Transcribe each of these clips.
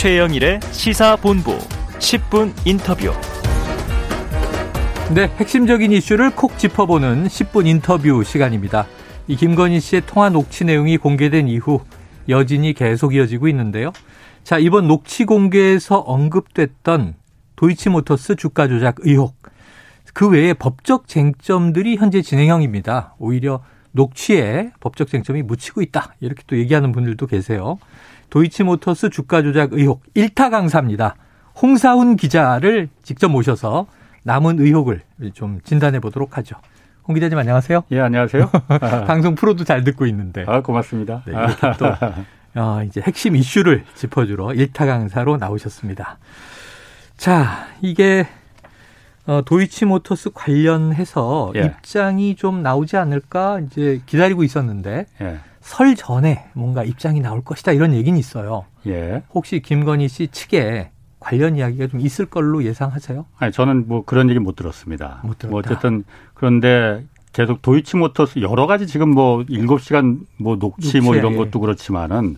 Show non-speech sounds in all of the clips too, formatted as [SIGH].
최영일의 시사본부 10분 인터뷰. 네, 핵심적인 이슈를 콕 짚어보는 10분 인터뷰 시간입니다. 이 김건희 씨의 통화 녹취 내용이 공개된 이후 여진이 계속 이어지고 있는데요. 자, 이번 녹취 공개에서 언급됐던 도이치모터스 주가 조작 의혹. 그 외에 법적 쟁점들이 현재 진행형입니다. 오히려 녹취에 법적 쟁점이 묻히고 있다. 이렇게 또 얘기하는 분들도 계세요. 도이치모터스 주가 조작 의혹 1타 강사입니다. 홍사훈 기자를 직접 모셔서 남은 의혹을 좀 진단해 보도록 하죠. 홍 기자님 안녕하세요. 예, 안녕하세요. [LAUGHS] 방송 프로도 잘 듣고 있는데. 아, 고맙습니다. 네, 이렇게 또 어, 이제 핵심 이슈를 짚어주러 1타 강사로 나오셨습니다. 자, 이게 어, 도이치모터스 관련해서 예. 입장이 좀 나오지 않을까 이제 기다리고 있었는데 예. 설 전에 뭔가 입장이 나올 것이다 이런 얘기는 있어요. 예. 혹시 김건희 씨 측에 관련 이야기가 좀 있을 걸로 예상하세요? 아니 저는 뭐 그런 얘기 못 들었습니다. 못 들었다. 뭐 어쨌든 그런데 계속 도이치모터스 여러 가지 지금 뭐 일곱 시간 뭐 녹취, 녹취 뭐 이런 것도 그렇지만은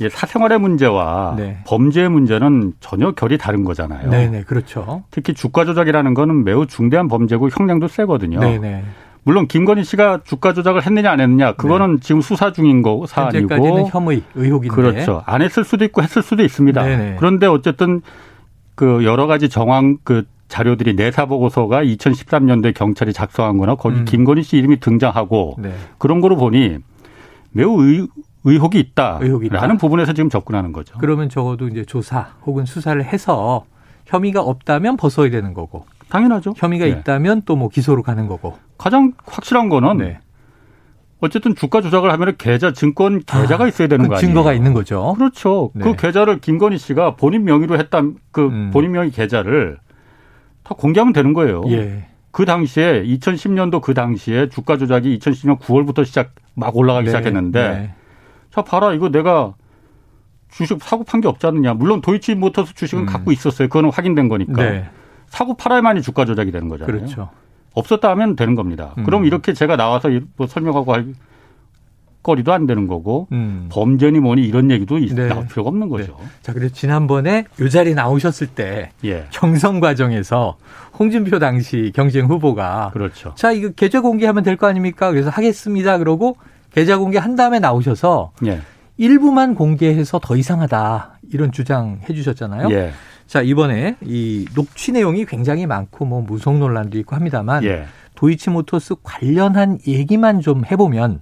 예, 사생활의 문제와 네. 범죄의 문제는 전혀 결이 다른 거잖아요. 네 네, 그렇죠. 특히 주가 조작이라는 거는 매우 중대한 범죄고 형량도 세거든요. 네 네. 물론 김건희 씨가 주가 조작을 했느냐 안 했느냐 그거는 네. 지금 수사 중인 거 사안이고 현재까지는 혐의 의혹인데 그렇죠. 안 했을 수도 있고 했을 수도 있습니다. 네네. 그런데 어쨌든 그 여러 가지 정황 그 자료들이 내사 보고서가 2013년도에 경찰이 작성한 거나 거기 음. 김건희 씨 이름이 등장하고 네. 그런 거로 보니 매우 의, 의혹이 있다. 의혹이 있다.라는 부분에서 지금 접근하는 거죠. 그러면 적어도 이제 조사 혹은 수사를 해서 혐의가 없다면 벗어야 되는 거고. 당연하죠. 혐의가 네. 있다면 또 뭐 기소로 가는 거고. 가장 확실한 거는 네. 어쨌든 주가 조작을 하면 계좌 증권 계좌가 아, 있어야 되는 거 아니에요? 증거가 있는 거죠. 그렇죠. 네. 그 계좌를 김건희 씨가 본인 명의로 했던 그 음. 본인 명의 계좌를 다 공개하면 되는 거예요. 예. 그 당시에 2010년도 그 당시에 주가 조작이 2010년 9월부터 시작 막 올라가기 네. 시작했는데 네. 자 봐라 이거 내가 주식 사고 판 게 없지 않느냐. 물론 도이치모터스 주식은 음. 갖고 있었어요. 그거는 확인된 거니까. 네. 사고 팔아야만이 주가 조작이 되는 거잖아요. 그렇죠. 없었다 하면 되는 겁니다. 음. 그럼 이렇게 제가 나와서 뭐 설명하고 할 거리도 안 되는 거고 음. 범죄니 뭐니 이런 얘기도 네. 나올 필요가 없는 거죠. 네. 자, 그래서 지난번에 요 자리에 나오셨을 때 예. 경선 과정에서 홍준표 당시 경쟁 후보가 그렇죠. 자, 이거 계좌 공개하면 될 거 아닙니까? 그래서 하겠습니다. 그러고 계좌 공개 한 다음에 나오셔서 예. 일부만 공개해서 더 이상하다 이런 주장 해 주셨잖아요. 예. 자 이번에 이 녹취 내용이 굉장히 많고 뭐 무속 논란도 있고 합니다만 예. 도이치모터스 관련한 얘기만 좀 해보면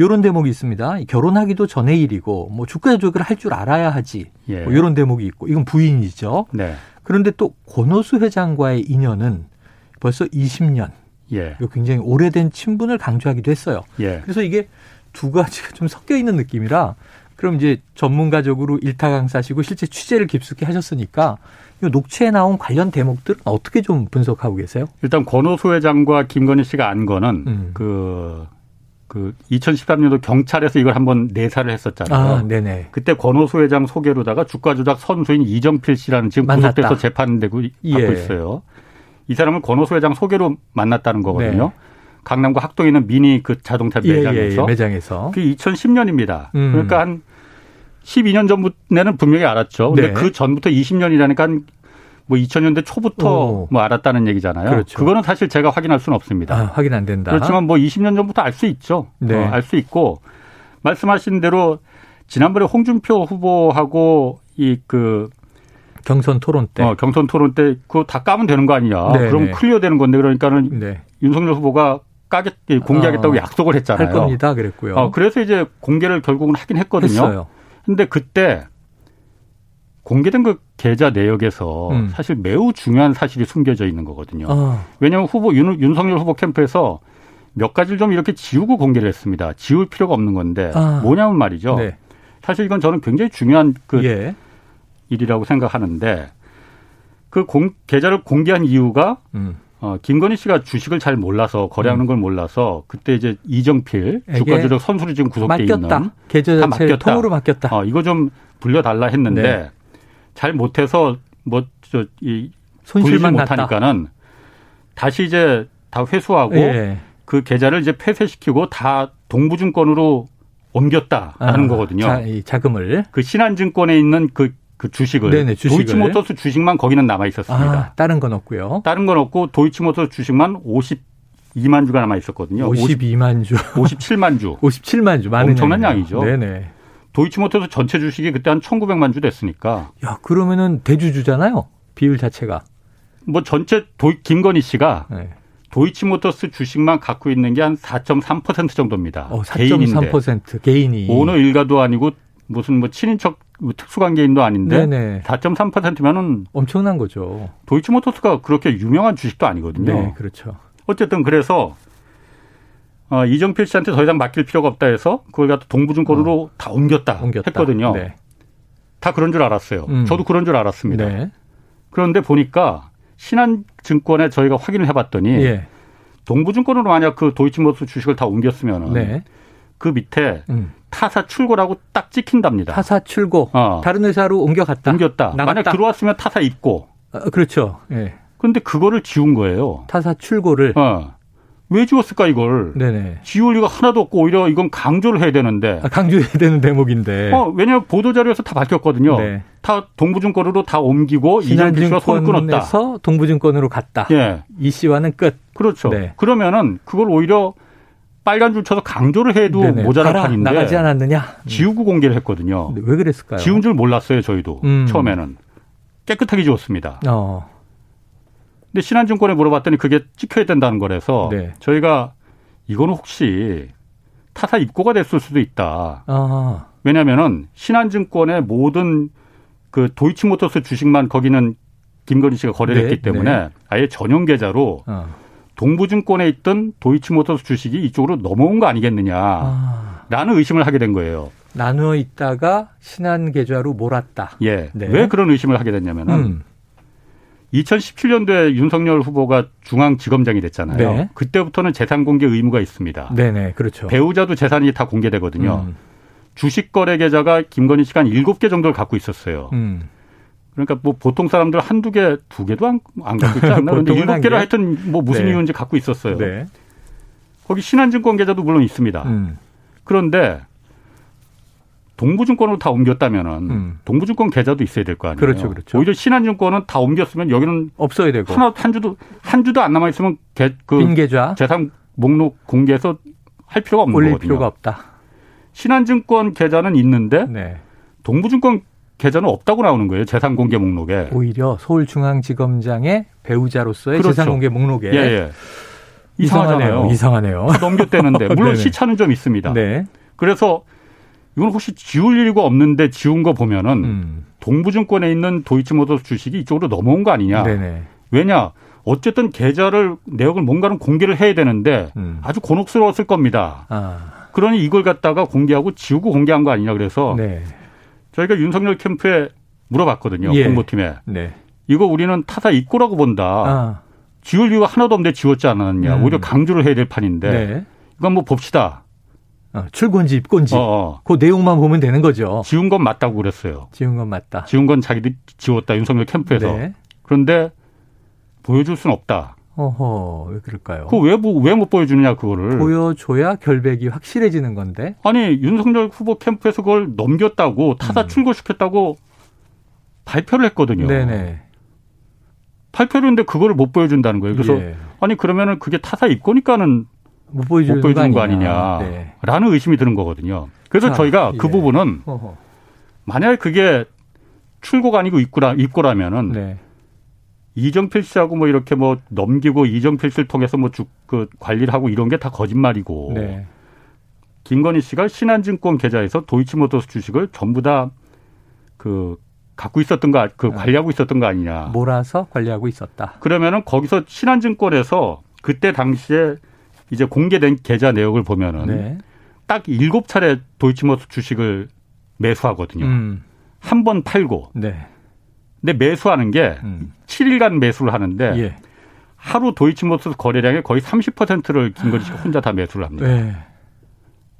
요런 대목이 있습니다. 결혼하기도 전의 일이고 뭐 주가 조작을 할 줄 알아야 하지. 예. 뭐 요런 대목이 있고 이건 부인이죠. 네. 그런데 또 권오수 회장과의 인연은 벌써 20년. 예. 굉장히 오래된 친분을 강조하기도 했어요. 예. 그래서 이게 두 가지가 좀 섞여 있는 느낌이라 그럼 이제 전문가적으로 일타 강사시고 실제 취재를 깊숙이 하셨으니까 이 녹취에 나온 관련 대목들은 어떻게 좀 분석하고 계세요? 일단 권오수 회장과 김건희 씨가 안 거는 음. 그, 그 2013년도 경찰에서 이걸 한번 내사를 했었잖아요. 아, 네네. 그때 권오수 회장 소개로다가 주가 조작 선수인 이정필 씨라는 지금 만났다. 구속돼서 재판되고 예. 받고 있어요. 이 사람을 권오수 회장 소개로 만났다는 거거든요. 네. 강남구 학동에 있는 미니 그 자동차 매장에서. 예, 예, 매장에서. 그 2010년입니다. 음. 그러니까 한 12년 전부터는 분명히 알았죠. 근데 네. 그 전부터 20년이라니까 뭐 2000년대 초부터 오. 뭐 알았다는 얘기잖아요. 그렇죠. 그거는 사실 제가 확인할 수는 없습니다. 아, 확인 안 된다. 그렇지만 뭐 20년 전부터 알 수 있죠. 네. 어, 알수 있고 말씀하신 대로 지난번에 홍준표 후보하고 이그 경선 토론 때, 어, 경선 토론 때 그거 다 까면 되는 거 아니냐? 네, 그럼 네. clear 되는 건데 그러니까는 네. 윤석열 후보가 까겠 공개하겠다고 어, 약속을 했잖아요. 할 겁니다. 그랬고요. 어, 그래서 이제 공개를 결국은 하긴 했거든요. 했어요. 근데 그때 공개된 그 계좌 내역에서 음. 사실 매우 중요한 사실이 숨겨져 있는 거거든요. 어. 왜냐하면 후보 윤, 윤석열 후보 캠프에서 몇 가지를 좀 이렇게 지우고 공개를 했습니다. 지울 필요가 없는 건데 아. 뭐냐면 말이죠. 네. 사실 이건 저는 굉장히 중요한 그 예. 일이라고 생각하는데 그 공, 계좌를 공개한 이유가 음. 어, 김건희 씨가 주식을 잘 몰라서 거래하는 음. 걸 몰라서 그때 이제 이정필 주가 조작 선수로 지금 구속돼. 있는 계좌 다 맡겼다. 통으로 맡겼다. 어, 이거 좀 불려달라 했는데 네. 잘 못해서 뭐저이 손실만 못하니까는 다시 이제 다 회수하고 네. 그 계좌를 이제 폐쇄시키고 다 동부증권으로 옮겼다라는 아, 거거든요. 자, 자금을 그 신한증권에 있는 그 그 주식을, 네네, 주식을. 도이치모터스 주식만 거기는 남아 있었습니다. 아, 다른 건 없고요. 다른 건 없고 도이치모터스 주식만 52만 주가 남아 있었거든요. 52만 주. 57만 주. [LAUGHS] 57만 주. 많은 엄청난 양이죠. 네네. 도이치모터스 전체 주식이 그때 한 1,900만 주 됐으니까. 야, 그러면은 대주주잖아요. 비율 자체가. 뭐 전체 도 김건희 씨가 네. 도이치모터스 주식만 갖고 있는 게 한 4.3% 정도입니다. 어, 4.3% 개인이. 오너 일가도 아니고 무슨 뭐 친인척 뭐 특수관계인도 아닌데 네네. 4.3%면은 엄청난 거죠. 도이치모터스가 그렇게 유명한 주식도 아니거든요. 네, 그렇죠. 어쨌든 그래서 어, 이정필 씨한테 더 이상 맡길 필요가 없다 해서 그걸 갖다 동부증권으로 어. 다 옮겼다, 옮겼다, 했거든요. 네. 다 그런 줄 알았어요. 음. 저도 그런 줄 알았습니다. 네. 그런데 보니까 신한증권에 저희가 확인을 해봤더니 예. 동부증권으로 만약 그 도이치모터스 주식을 다 옮겼으면 네. 그 밑에 음. 타사 출고라고 딱 찍힌답니다. 타사 출고. 어. 다른 회사로 옮겨갔다. 옮겼다. 나갔다. 만약 들어왔으면 타사 입고. 어, 그렇죠. 예. 그런데 그거를 지운 거예요. 타사 출고를. 어. 왜 지웠을까 이걸? 네네. 지울 리가 하나도 없고 오히려 이건 강조를 해야 되는데. 아, 강조해야 되는 대목인데. 어, 왜냐하면 보도 자료에서 다 밝혔거든요. 네. 다 동부증권으로 다 옮기고 이정필 씨와 손을 끊었다. 동부증권으로 갔다. 예. 이 씨와는 끝. 그렇죠. 네. 그러면은 그걸 오히려 빨간 줄 쳐서 강조를 해도 네네. 모자란 가라, 판인데 나가지 않았느냐? 지우고 공개를 했거든요. 왜 그랬을까요? 지운 줄 몰랐어요, 저희도 음. 처음에는 깨끗하게 지웠습니다. 어. 근데 신한증권에 물어봤더니 그게 찍혀야 된다는 거라서 네. 저희가 이거는 혹시 타사 입고가 됐을 수도 있다. 아. 왜냐하면은 신한증권의 모든 그 도이치모터스 주식만 거기는 김건희 씨가 거래를 네, 했기 때문에 네. 아예 전용 계좌로 어. 동부증권에 있던 도이치모터스 주식이 이쪽으로 넘어온 거 아니겠느냐라는 아. 의심을 하게 된 거예요. 나누어 있다가 신한 계좌로 몰았다. 예. 네. 왜 그런 의심을 하게 됐냐면은 음. 2017년도에 윤석열 후보가 중앙지검장이 됐잖아요. 네. 그때부터는 재산 공개 의무가 있습니다. 네네, 그렇죠. 배우자도 재산이 다 공개되거든요. 음. 주식 거래 계좌가 김건희 씨가 한 7개 정도를 갖고 있었어요. 음. 그러니까 뭐 보통 사람들 한두 개, 두 개도 안, 안 갖고 있지 않나? [LAUGHS] 그런데 일곱 개를 하여튼 뭐 무슨 네. 이유인지 갖고 있었어요. 네. 거기 신한증권 계좌도 물론 있습니다. 음. 그런데 동부증권으로 다 옮겼다면은 음. 동부증권 계좌도 있어야 될 거 아니에요. 그렇죠, 그렇죠. 오히려 신한증권은 다 옮겼으면 여기는 없어야 되고 하나 한 주도 한 주도 안 남아 있으면 그 계좌 재산 목록 공개해서 할 필요가 없는 올릴 거거든요. 필요가 없다. 신한증권 계좌는 있는데 네. 동부증권 계좌는 없다고 나오는 거예요. 재산 공개 목록에. 오히려 서울중앙지검장의 배우자로서의 그렇죠. 재산 공개 목록에. 예, 예. 이상하잖아요. 이상하네요. 넘겼대는데 [LAUGHS] 물론 시차는 좀 있습니다. 네. 그래서 이건 혹시 지울 일이 없는데 지운 거 보면은 음. 동부증권에 있는 도이치모터스 주식이 이쪽으로 넘어온 거 아니냐. 네네. 왜냐? 어쨌든 계좌를 내역을 뭔가는 공개를 해야 되는데 음. 아주 곤혹스러웠을 겁니다. 아. 그러니 이걸 갖다가 공개하고 지우고 공개한 거 아니냐 그래서 네. 저희가 윤석열 캠프에 물어봤거든요. 예. 공모팀에. 네. 이거 우리는 타사 입고라고 본다. 아. 지울 이유가 하나도 없는데 지웠지 않았느냐. 음. 오히려 강조를 해야 될 판인데. 네. 이건 뭐 봅시다. 어, 출근지 입건지 어, 어. 그 내용만 보면 되는 거죠. 지운 건 맞다고 그랬어요. 지운 건 맞다. 지운 건 자기들이 지웠다 윤석열 캠프에서. 네. 그런데 보여줄 수는 없다. 어허 왜 그럴까요? 그왜왜못 뭐, 보여주느냐 그거를 보여줘야 결백이 확실해지는 건데. 아니 윤석열 후보 캠프에서 그걸 넘겼다고 타다 음. 출고시켰다고 발표를 했거든요. 네네. 발표를 했는데 그거를 못 보여준다는 거예요. 그래서 예. 아니 그러면은 그게 타사 입고니까는 못 보여주는, 못 보여주는 거 아니냐라는 네. 의심이 드는 거거든요. 그래서 자, 저희가 그 예. 부분은 어허. 만약에 그게 출고가 아니고 입고라, 입고라면은 네. 이정필 씨하고 뭐 이렇게 뭐 넘기고 이정필 씨를 통해서 뭐쭉그 관리를 하고 이런 게 다 거짓말이고 네. 김건희 씨가 신한증권 계좌에서 도이치모터스 주식을 전부 다 그 갖고 있었던 거, 그 아. 관리하고 있었던 거 아니냐. 몰아서 관리하고 있었다. 그러면은 거기서 신한증권에서 그때 당시에 이제 공개된 계좌 내역을 보면은 네. 딱 일곱 차례 도이치모터 주식을 매수하거든요. 음. 한번 팔고. 네. 근데 매수하는 게 음. 7일간 매수를 하는데 예. 하루 도이치모터스 거래량의 거의 30%를 김건희 씨가 혼자 다 매수를 합니다. 네.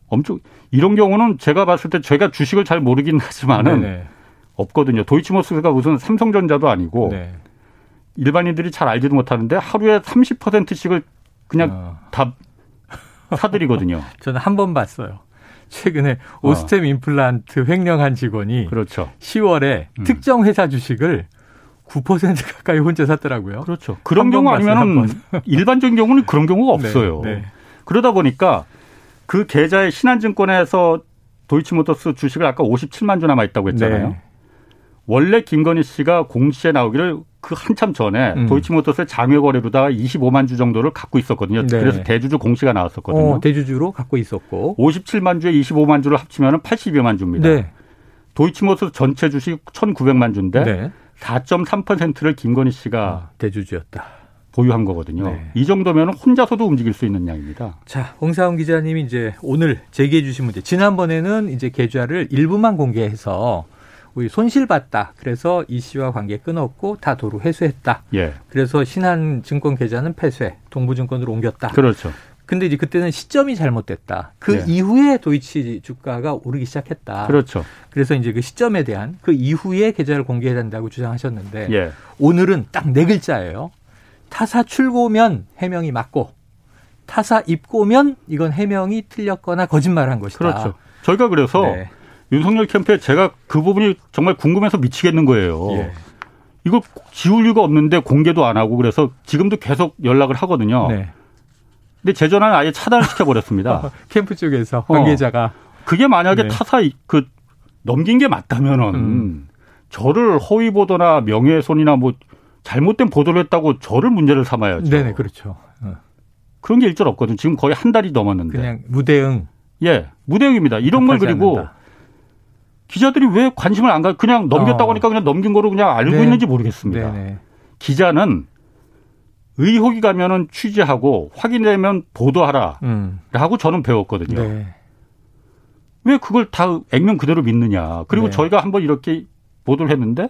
엄청 이런 경우는 제가 봤을 때 제가 주식을 잘 모르긴 하지만은 네네. 없거든요. 도이치모터스가 무슨 삼성전자도 아니고 네. 일반인들이 잘 알지도 못하는데 하루에 30%씩을 그냥 어. 다 사들이거든요. [LAUGHS] 저는 한 번 봤어요. 최근에 어. 오스템 임플란트 횡령한 직원이 그렇죠. 10월에 음. 특정 회사 주식을 9% 가까이 혼자 샀더라고요. 그렇죠. 그런 경우 아니면은 [LAUGHS] 일반적인 경우는 그런 경우가 네, 없어요. 네, 네. 그러다 보니까 그 계좌에 신한증권에서 도이치모터스 주식을 아까 57만 주 남아 있다고 했잖아요. 네. 원래 김건희 씨가 공시에 나오기를 그 한참 전에 음. 도이치모터스의 장외 거래로다가 25만 주 정도를 갖고 있었거든요. 네. 그래서 대주주 공시가 나왔었거든요. 어, 대주주로 갖고 있었고 57만 주에 25만 주를 합치면 82만 주입니다. 네. 도이치모터스 전체 주식 1,900만 주인데 네. 4.3%를 김건희 씨가 아, 대주주였다. 보유한 거거든요. 네. 이 정도면 혼자서도 움직일 수 있는 양입니다. 자, 홍사훈 기자님이 이제 오늘 제기해 주신 문제. 지난번에는 이제 계좌를 일부만 공개해서 우리 손실봤다. 그래서 이 씨와 관계 끊었고 다 도로 회수했다. 예. 그래서 신한증권 계좌는 폐쇄, 동부증권으로 옮겼다. 그렇죠. 근데 이제 그때는 시점이 잘못됐다. 그 예. 이후에 도이치 주가가 오르기 시작했다. 그렇죠. 그래서 이제 그 시점에 대한 그 이후에 계좌를 공개해야 된다고 주장하셨는데 예. 오늘은 딱 네 글자예요. 타사 출고면 해명이 맞고 타사 입고면 이건 해명이 틀렸거나 거짓말한 것이다. 그렇죠. 저희가 그래서 네. 윤석열 캠프에 제가 그 부분이 정말 궁금해서 미치겠는 거예요. 예. 이걸 지울 리가 없는데 공개도 안 하고 그래서 지금도 계속 연락을 하거든요. 네. 근데 제 전화는 아예 차단을 시켜버렸습니다. [LAUGHS] 캠프 쪽에서 어. 관계자가. 어. 그게 만약에 네. 타사 그 넘긴 게 맞다면은 음. 저를 허위 보도나 명예훼손이나 뭐 잘못된 보도를 했다고 저를 문제를 삼아야죠. 네네 그렇죠. 어. 그런 게 일절 없거든. 지금 거의 한 달이 넘었는데. 그냥 무대응. 예, 무대응입니다. 이런 걸 그리고 않는다. 기자들이 왜 관심을 안 가? 그냥 넘겼다고 어. 하니까 그냥 넘긴 거로 그냥 알고 네. 있는지 모르겠습니다. 네네. 기자는 의혹이 가면은 취재하고 확인되면 보도하라. 음. 라고 저는 배웠거든요. 네. 왜 그걸 다 액면 그대로 믿느냐. 그리고 네. 저희가 한번 이렇게 보도를 했는데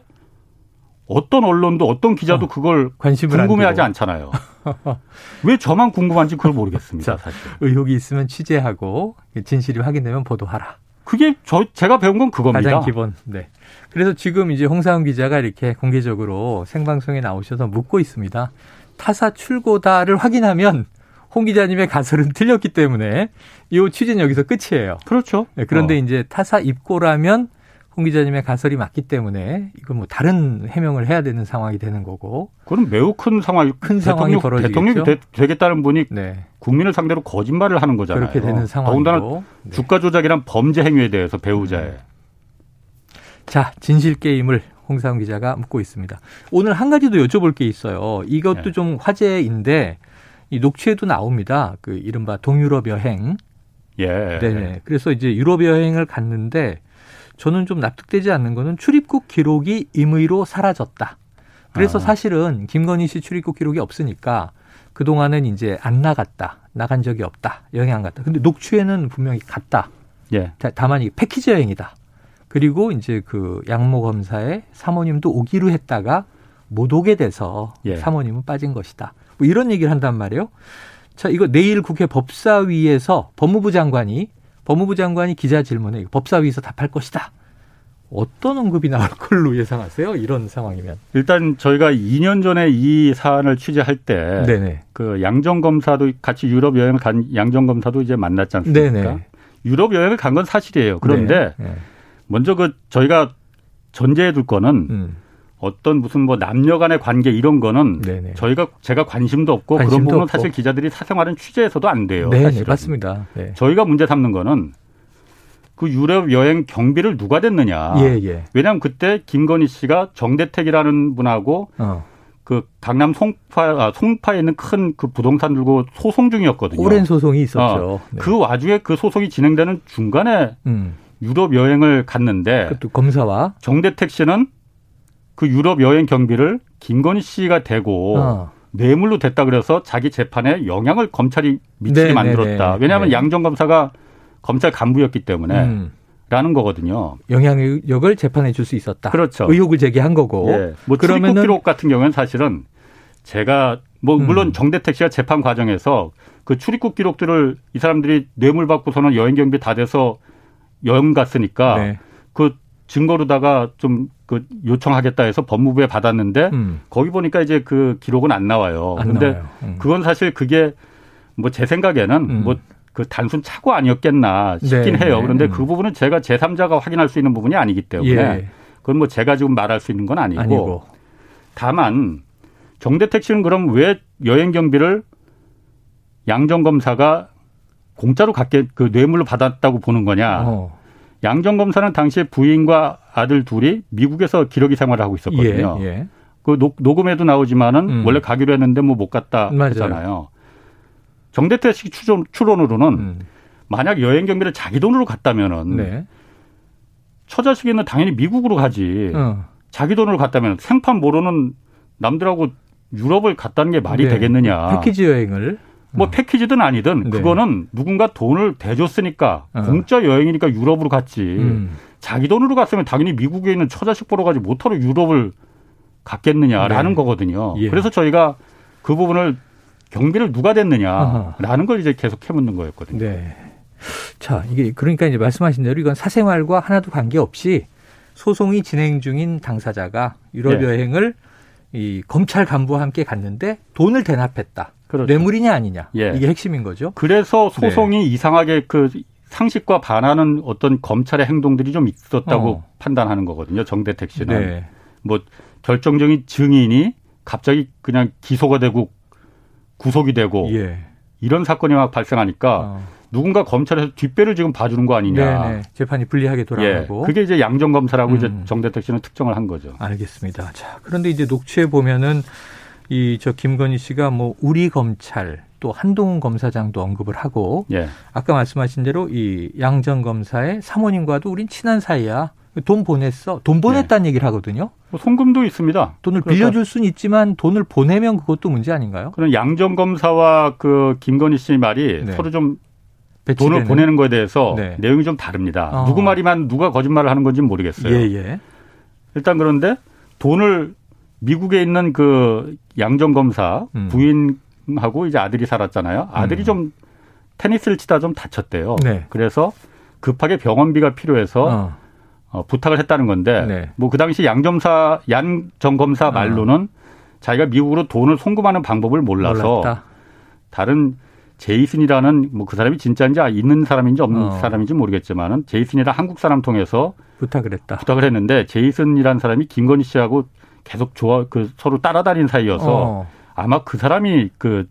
어떤 언론도 어떤 기자도 어, 그걸 궁금해하지 않잖아요. [LAUGHS] 왜 저만 궁금한지 그걸 모르겠습니다. 자, 사실. 의혹이 있으면 취재하고 진실이 확인되면 보도하라. 그게 저 제가 배운 건 그겁니다. 가장 기본. 네. 그래서 지금 이제 홍사훈 기자가 이렇게 공개적으로 생방송에 나오셔서 묻고 있습니다. 타사 출고다를 확인하면 홍 기자님의 가설은 틀렸기 때문에 이 취재는 여기서 끝이에요. 그렇죠. 네, 그런데 어. 이제 타사 입고라면 홍 기자님의 가설이 맞기 때문에 이건 뭐 다른 해명을 해야 되는 상황이 되는 거고. 그건 매우 큰 상황이 큰 상황이 벌어지겠죠. 대통령이 되, 겠다는 분이 네. 국민을 상대로 거짓말을 하는 거잖아요. 그렇게 되는 상황. 더군다나 네. 주가 조작이란 범죄 행위에 대해서 배우자의. 네. 자 진실 게임을 홍사훈 기자가 묻고 있습니다. 오늘 한 가지 도 여쭤볼 게 있어요. 이것도 네. 좀 화제인데 이 녹취에도 나옵니다. 그 이른바 동유럽 여행. 예. 네. 그래서 이제 유럽 여행을 갔는데 저는 좀 납득되지 않는 거는 출입국 기록이 임의로 사라졌다. 그래서 아. 사실은 김건희 씨 출입국 기록이 없으니까 그동안은 이제 안 나갔다. 나간 적이 없다. 여행 안 갔다. 근데 녹취에는 분명히 갔다. 예. 다만 이 패키지 여행이다. 그리고 이제 그 양모 검사의 사모님도 오기로 했다가 못 오게 돼서 예. 사모님은 빠진 것이다. 뭐 이런 얘기를 한단 말이에요. 자, 이거 내일 국회 법사위에서 법무부 장관이 법무부 장관이 기자 질문에 법사위에서 답할 것이다. 어떤 언급이 나올 걸로 예상하세요? 이런 상황이면. 일단 저희가 2년 전에 이 사안을 취재할 때그 양정 검사도 같이 유럽 여행을 간 양정 검사도 이제 만났지 않습니까? 네네. 유럽 여행을 간 건 사실이에요. 그런데 네. 네. 먼저 그 저희가 전제해 둘 거는 음. 어떤 무슨 뭐 남녀 간의 관계 이런 거는 네네. 저희가 제가 관심도 없고 관심도 그런 부분은 없고. 사실 기자들이 사생활은 취재해서도 안 돼요. 네, 사실은. 맞습니다. 네. 저희가 문제 삼는 거는 그 유럽 여행 경비를 누가 댔느냐. 예, 예. 왜냐하면 그때 김건희 씨가 정대택이라는 분하고 어. 그 강남 송파 아, 송파에 있는 큰 그 부동산 들고 소송 중이었거든요. 오랜 소송이 있었죠. 어, 네. 그 와중에 그 소송이 진행되는 중간에 음. 유럽 여행을 갔는데 그것도 검사와 정대택 씨는 그 유럽 여행 경비를 김건희 씨가 대고 어. 뇌물로 됐다 그래서 자기 재판에 영향을 검찰이 미치게 네, 만들었다. 네, 네. 왜냐하면 네. 양정 검사가 검찰 간부였기 때문에 음. 라는 거거든요. 영향력을 재판에 줄 수 있었다. 그렇죠. 의혹을 제기한 거고. 예. 뭐 그러면 출입국 기록 같은 경우는 사실은 제가 뭐 음. 물론 음. 정대택 씨가 재판 과정에서 그 출입국 기록들을 이 사람들이 뇌물 받고서는 여행 경비 다 돼서 여행 갔으니까 네. 그 증거로다가 좀 그 요청하겠다 해서 법무부에 받았는데 음. 거기 보니까 이제 그 기록은 안 나와요. 안 근데 나와요. 음. 그건 사실 그게 뭐 제 생각에는 음. 뭐그 단순 착오 아니었겠나 싶긴 네. 해요. 그런데 음. 그 부분은 제가 제3자가 확인할 수 있는 부분이 아니기 때문에 예. 그건 뭐 제가 지금 말할 수 있는 건 아니고, 아니고. 다만 정대택 씨는 그럼 왜 여행 경비를 양정 검사가 공짜로 갖게 그 뇌물로 받았다고 보는 거냐? 어. 양정 검사는 당시에 부인과 아들 둘이 미국에서 기러기 생활을 하고 있었거든요. 예, 예. 그 녹, 녹음에도 나오지만은 음. 원래 가기로 했는데 뭐 못 갔다 맞아요. 했잖아요. 정대택 씨 추론, 추론으로는 음. 만약 여행 경비를 자기 돈으로 갔다면은 네. 처자식에는 당연히 미국으로 가지. 어. 자기 돈으로 갔다면 생판 모르는 남들하고 유럽을 갔다는 게 말이 네. 되겠느냐. 패키지 여행을. 뭐 어. 패키지든 아니든 네. 그거는 누군가 돈을 대줬으니까 어. 공짜 여행이니까 유럽으로 갔지. 음. 자기 돈으로 갔으면 당연히 미국에 있는 처자식 보러 가지 못하러 유럽을 갔겠느냐라는 네. 거거든요. 예. 그래서 저희가 그 부분을 경비를 누가 댔느냐라는 걸 이제 계속 해묻는 거였거든요. 네. 자, 이게 그러니까 이제 말씀하신 대로 이건 사생활과 하나도 관계없이 소송이 진행 중인 당사자가 유럽 네. 여행을 이 검찰 간부와 함께 갔는데 돈을 대납했다. 그렇죠. 뇌물이냐 아니냐. 예. 이게 핵심인 거죠. 그래서 소송이 네. 이상하게 그 상식과 반하는 어떤 검찰의 행동들이 좀 있었다고 어. 판단하는 거거든요. 정대택 씨는. 네. 뭐 결정적인 증인이 갑자기 그냥 기소가 되고 구속이 되고 예. 이런 사건이 막 발생하니까 어. 누군가 검찰에서 뒷배를 지금 봐주는 거 아니냐. 네네. 네. 재판이 불리하게 돌아가고. 예. 그게 이제 양정 검사라고 음. 이제 정대택 씨는 특정을 한 거죠. 알겠습니다. 자, 그런데 이제 녹취에 보면은 이 저 김건희 씨가 뭐 우리 검찰 또 한동훈 검사장도 언급을 하고 예. 아까 말씀하신 대로 이 양정 검사의 사모님과도 우린 친한 사이야. 돈 보냈어. 돈 보냈다는 네. 얘기를 하거든요. 뭐 송금도 있습니다. 돈을 그러니까 빌려줄 수는 있지만 돈을 보내면 그것도 문제 아닌가요? 그런 양정 검사와 그 김건희 씨 말이 네. 서로 좀 배치되는. 돈을 보내는 거에 대해서 네. 내용이 좀 다릅니다. 어. 누구 말이만 누가 거짓말을 하는 건지 는 모르겠어요. 예, 예. 일단 그런데 돈을 미국에 있는 그 양정 검사 음. 부인하고 이제 아들이 살았잖아요. 아들이 음. 좀 테니스를 치다 좀 다쳤대요. 네. 그래서 급하게 병원비가 필요해서 어. 어, 부탁을 했다는 건데 네. 뭐그 당시 양점사 양정 검사 아. 말로는 어. 자기가 미국으로 돈을 송금하는 방법을 몰라서 몰랐다. 다른 제이슨이라는 뭐 그 사람이 진짜인지 있는 사람인지 없는 어. 사람인지 모르겠지만은 제이슨이라 한국 사람 통해서 부탁을 했다. 부탁을 했는데 제이슨이라는 사람이 김건희 씨하고 계속 좋아 그 서로 따라다닌 사이여서 어. 아마 그 사람이 그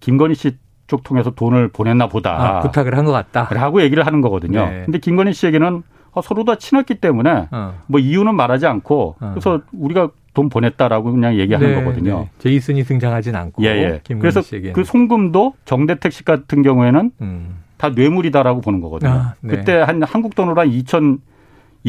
김건희 씨 쪽 통해서 돈을 보냈나 보다. 아, 부탁을 한 것 같다. 라고 얘기를 하는 거거든요. 네. 근데 김건희 씨에게는 어, 서로 다 친했기 때문에 어. 뭐 이유는 말하지 않고 어. 그래서 우리가 돈 보냈다라고 그냥 얘기하는 네, 거거든요. 네. 제이슨이 등장하진 않고. 예, 예. 그래서 씨에게는. 그 송금도 정대택 씨 같은 경우에는 음. 다 뇌물이다라고 보는 거거든요. 아, 네. 그때 한 한국 돈으로 한 2천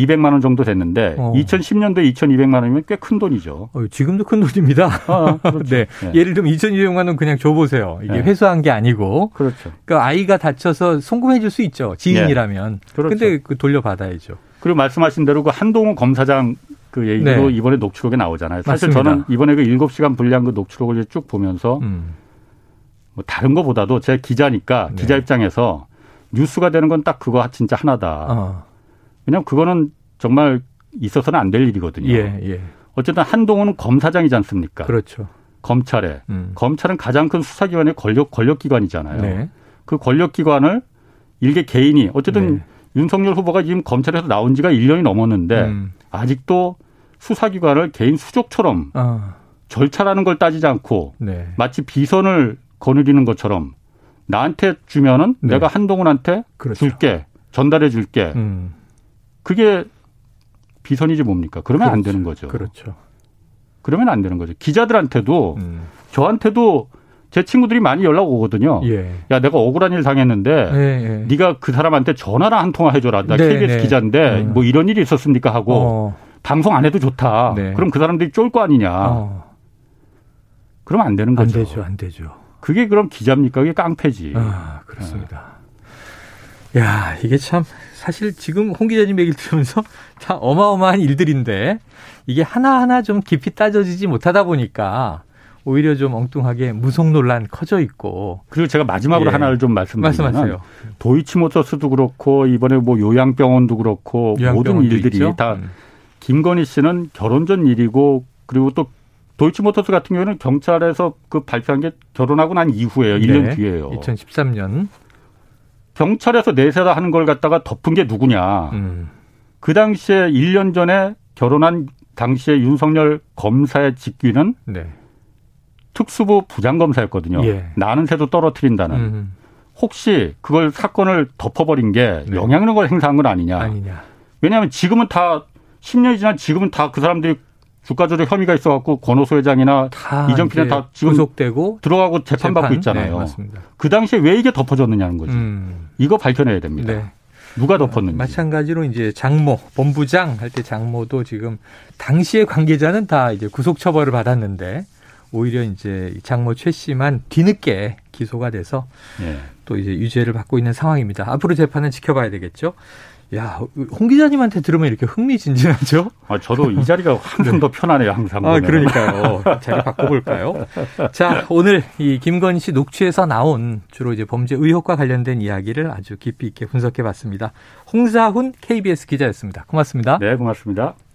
200만 원 정도 됐는데 어. 2010년도에 2,200만 원이면 꽤 큰 돈이죠. 어, 지금도 큰 돈입니다. 아, 그렇죠. [LAUGHS] 네. 네. 예를 들면 2,200만 원 그냥 줘 보세요. 이게 네. 회수한 게 아니고. 그렇죠. 그러니까 아이가 다쳐서 송금해 줄 수 있죠. 지인이라면. 네. 그렇죠. 근데 그 돌려받아야죠. 그리고 말씀하신 대로 그 한동훈 검사장 그 얘기도 네. 이번에 녹취록에 나오잖아요. 사실 맞습니다. 저는 이번에 그 7시간 분량 그 녹취록을 쭉 보면서 음. 뭐 다른 거보다도 제 기자니까 네. 기자 입장에서 뉴스가 되는 건 딱 그거 진짜 하나다. 어. 왜냐하면 그거는 정말 있어서는 안 될 일이거든요. 예, 예. 어쨌든 한동훈은 검사장이지 않습니까? 그렇죠. 검찰에 음. 검찰은 가장 큰 수사기관의 권력 권력기관이잖아요. 네. 그 권력기관을 일개 개인이 어쨌든 네. 윤석열 후보가 지금 검찰에서 나온 지가 1년이 넘었는데 음. 아직도 수사기관을 개인 수족처럼 아. 절차라는 걸 따지지 않고 네. 마치 비선을 거느리는 것처럼 나한테 주면은 네. 내가 한동훈한테 그렇죠. 줄게 전달해 줄게 음. 그게 비선이지 뭡니까? 그러면 그렇죠. 안 되는 거죠. 그렇죠. 그러면 안 되는 거죠. 기자들한테도 음. 저한테도 제 친구들이 많이 연락 오거든요. 예. 야, 내가 억울한 일 당했는데 예, 예. 네가 그 사람한테 전화나 한 통화 해줘라. 나 네, KBS 네. 기자인데 음. 뭐 이런 일이 있었습니까 하고 어. 방송 안 해도 좋다. 네. 그럼 그 사람들이 쫄 거 아니냐. 어. 그러면 안 되는 거죠. 안 되죠, 안 되죠. 그게 그럼 기자입니까? 그게 깡패지. 아, 그렇습니다. 어. 야, 이게 참 사실 지금 홍 기자님 얘기를 들으면서 [LAUGHS] 참 어마어마한 일들인데 이게 하나하나 좀 깊이 따져지지 못하다 보니까 오히려 좀 엉뚱하게 무속 논란 커져 있고. 그리고 제가 마지막으로 예. 하나를 좀 말씀드리면 말씀하세요. 도이치모터스도 그렇고 이번에 뭐 요양병원도 그렇고 모든 일들이 있죠? 다 음. 김건희 씨는 결혼 전 일이고 그리고 또 도이치모터스 같은 경우는 경찰에서 그 발표한 게 결혼하고 난 이후에요. 1년 네. 뒤에요. 2013년. 경찰에서 내세다 하는 걸 갖다가 덮은 게 누구냐. 음. 그 당시에 1년 전에 결혼한 당시에 윤석열 검사의 직위는 네. 특수부 부장검사였거든요. 예. 나는 새도 떨어뜨린다는. 음. 혹시 그걸 사건을 덮어버린 게 네. 영향력을 행사한 건 아니냐. 아니냐. 왜냐하면 지금은 다 10년이 지난 지금은 다 그 사람들이 주가 조작 혐의가 있어갖고 권오수 회장이나 이정필은 다 지금 구속되고 들어가고 재판받고 재판? 있잖아요. 네, 그 당시에 왜 이게 덮어졌느냐는 거지. 음. 이거 밝혀내야 됩니다. 네. 누가 덮었는지. 마찬가지로 이제 장모, 본부장 할 때 장모도 지금 당시의 관계자는 다 이제 구속 처벌을 받았는데 오히려 이제 장모 최 씨만 뒤늦게 기소가 돼서 예. 또 이제 유죄를 받고 있는 상황입니다. 앞으로 재판은 지켜봐야 되겠죠. 야, 홍 기자님한테 들으면 이렇게 흥미진진하죠? 아, 저도 이 자리가 항상 네. 더 편하네요, 항상. 아, 그러니까요. 자리 바꿔볼까요? 자, 오늘 이 김건 희 씨 녹취에서 나온 주로 이제 범죄 의혹과 관련된 이야기를 아주 깊이 있게 분석해 봤습니다. 홍사훈 KBS 기자였습니다. 고맙습니다. 네, 고맙습니다.